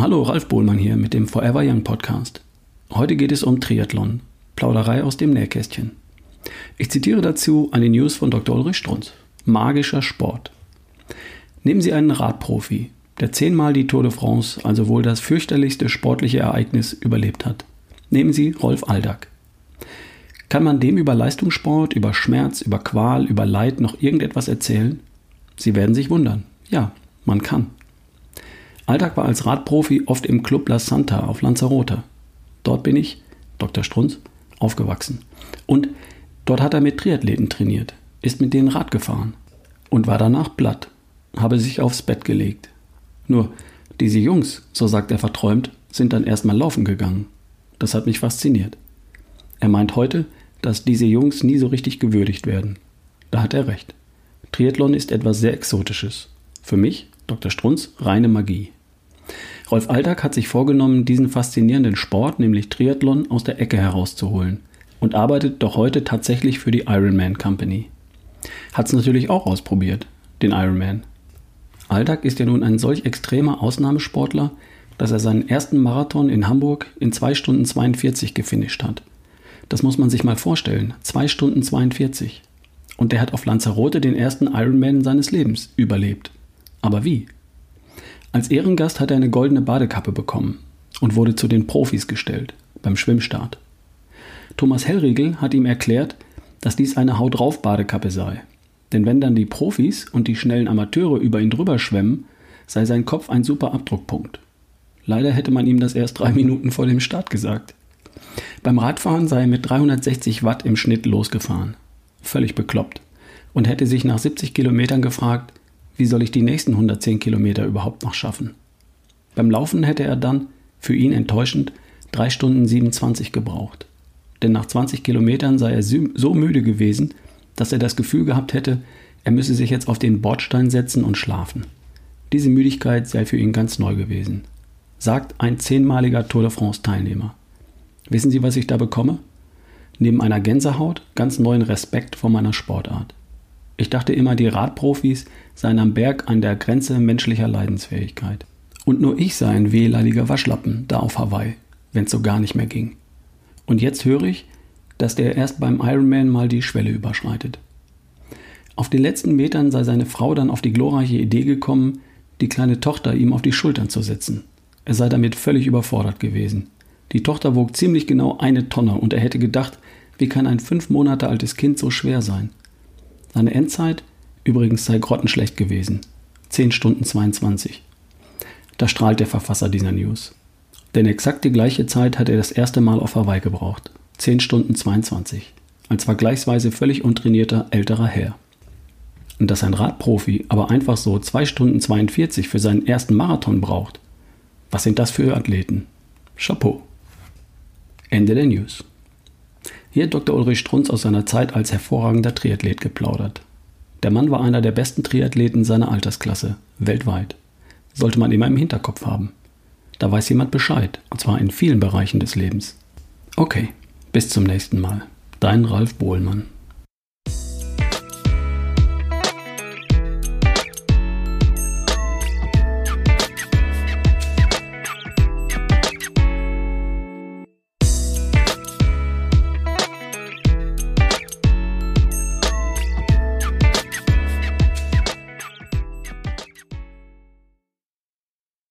Hallo, Ralf Bohlmann hier mit dem Forever Young Podcast. Heute geht es um Triathlon, Plauderei aus dem Nähkästchen. Ich zitiere dazu eine News von Dr. Ulrich Strunz. Magischer Sport. Nehmen Sie einen Radprofi, der zehnmal die Tour de France, also wohl das fürchterlichste sportliche Ereignis, überlebt hat. Nehmen Sie Rolf Aldag. Kann man dem über Leistungssport, über Schmerz, über Qual, über Leid noch irgendetwas erzählen? Sie werden sich wundern. Ja, man kann. Alltag war als Radprofi oft im Club La Santa auf Lanzarote. Dort bin ich, Dr. Strunz, aufgewachsen. Und dort hat er mit Triathleten trainiert, ist mit denen Rad gefahren und war danach platt, habe sich aufs Bett gelegt. Nur, diese Jungs, so sagt er verträumt, sind dann erstmal laufen gegangen. Das hat mich fasziniert. Er meint heute, dass diese Jungs nie so richtig gewürdigt werden. Da hat er recht. Triathlon ist etwas sehr Exotisches. Für mich, Dr. Strunz, reine Magie. Rolf Alltag hat sich vorgenommen, diesen faszinierenden Sport, nämlich Triathlon, aus der Ecke herauszuholen und arbeitet doch heute tatsächlich für die Ironman Company. Hat es natürlich auch ausprobiert, den Ironman. Alltag ist ja nun ein solch extremer Ausnahmesportler, dass er seinen ersten Marathon in Hamburg in 2 Stunden 42 gefinisht hat. Das muss man sich mal vorstellen. 2 Stunden 42. Und der hat auf Lanzarote den ersten Ironman seines Lebens überlebt. Aber wie? Als Ehrengast hat er eine goldene Badekappe bekommen und wurde zu den Profis gestellt beim Schwimmstart. Thomas Hellriegel hat ihm erklärt, dass dies eine Haut drauf Badekappe sei. Denn wenn dann die Profis und die schnellen Amateure über ihn drüber schwemmen, sei sein Kopf ein super Abdruckpunkt. Leider hätte man ihm das erst drei Minuten vor dem Start gesagt. Beim Radfahren sei er mit 360 Watt im Schnitt losgefahren. Völlig bekloppt. Und hätte sich nach 70 Kilometern gefragt, wie soll ich die nächsten 110 Kilometer überhaupt noch schaffen? Beim Laufen hätte er dann, für ihn enttäuschend, 3 Stunden 27 gebraucht. Denn nach 20 Kilometern sei er so müde gewesen, dass er das Gefühl gehabt hätte, er müsse sich jetzt auf den Bordstein setzen und schlafen. Diese Müdigkeit sei für ihn ganz neu gewesen. Sagt ein zehnmaliger Tour de France-Teilnehmer. Wissen Sie, was ich da bekomme? Neben einer Gänsehaut ganz neuen Respekt vor meiner Sportart. Ich dachte immer, die Radprofis seien am Berg an der Grenze menschlicher Leidensfähigkeit. Und nur ich sei ein wehleidiger Waschlappen da auf Hawaii, wenn es so gar nicht mehr ging. Und jetzt höre ich, dass der erst beim Ironman mal die Schwelle überschreitet. Auf den letzten Metern sei seine Frau dann auf die glorreiche Idee gekommen, die kleine Tochter ihm auf die Schultern zu setzen. Er sei damit völlig überfordert gewesen. Die Tochter wog ziemlich genau eine Tonne und er hätte gedacht, wie kann ein fünf Monate altes Kind so schwer sein? Seine Endzeit übrigens sei grottenschlecht gewesen. 10 Stunden 22. Da strahlt der Verfasser dieser News. Denn exakt die gleiche Zeit hat er das erste Mal auf Hawaii gebraucht. 10 Stunden 22. Als vergleichsweise völlig untrainierter älterer Herr. Und dass ein Radprofi aber einfach so 2 Stunden 42 für seinen ersten Marathon braucht. Was sind das für Athleten? Chapeau. Ende der News. Hier hat Dr. Ulrich Strunz aus seiner Zeit als hervorragender Triathlet geplaudert. Der Mann war einer der besten Triathleten seiner Altersklasse, weltweit. Sollte man immer im Hinterkopf haben. Da weiß jemand Bescheid, und zwar in vielen Bereichen des Lebens. Okay, bis zum nächsten Mal. Dein Ralf Bohlmann.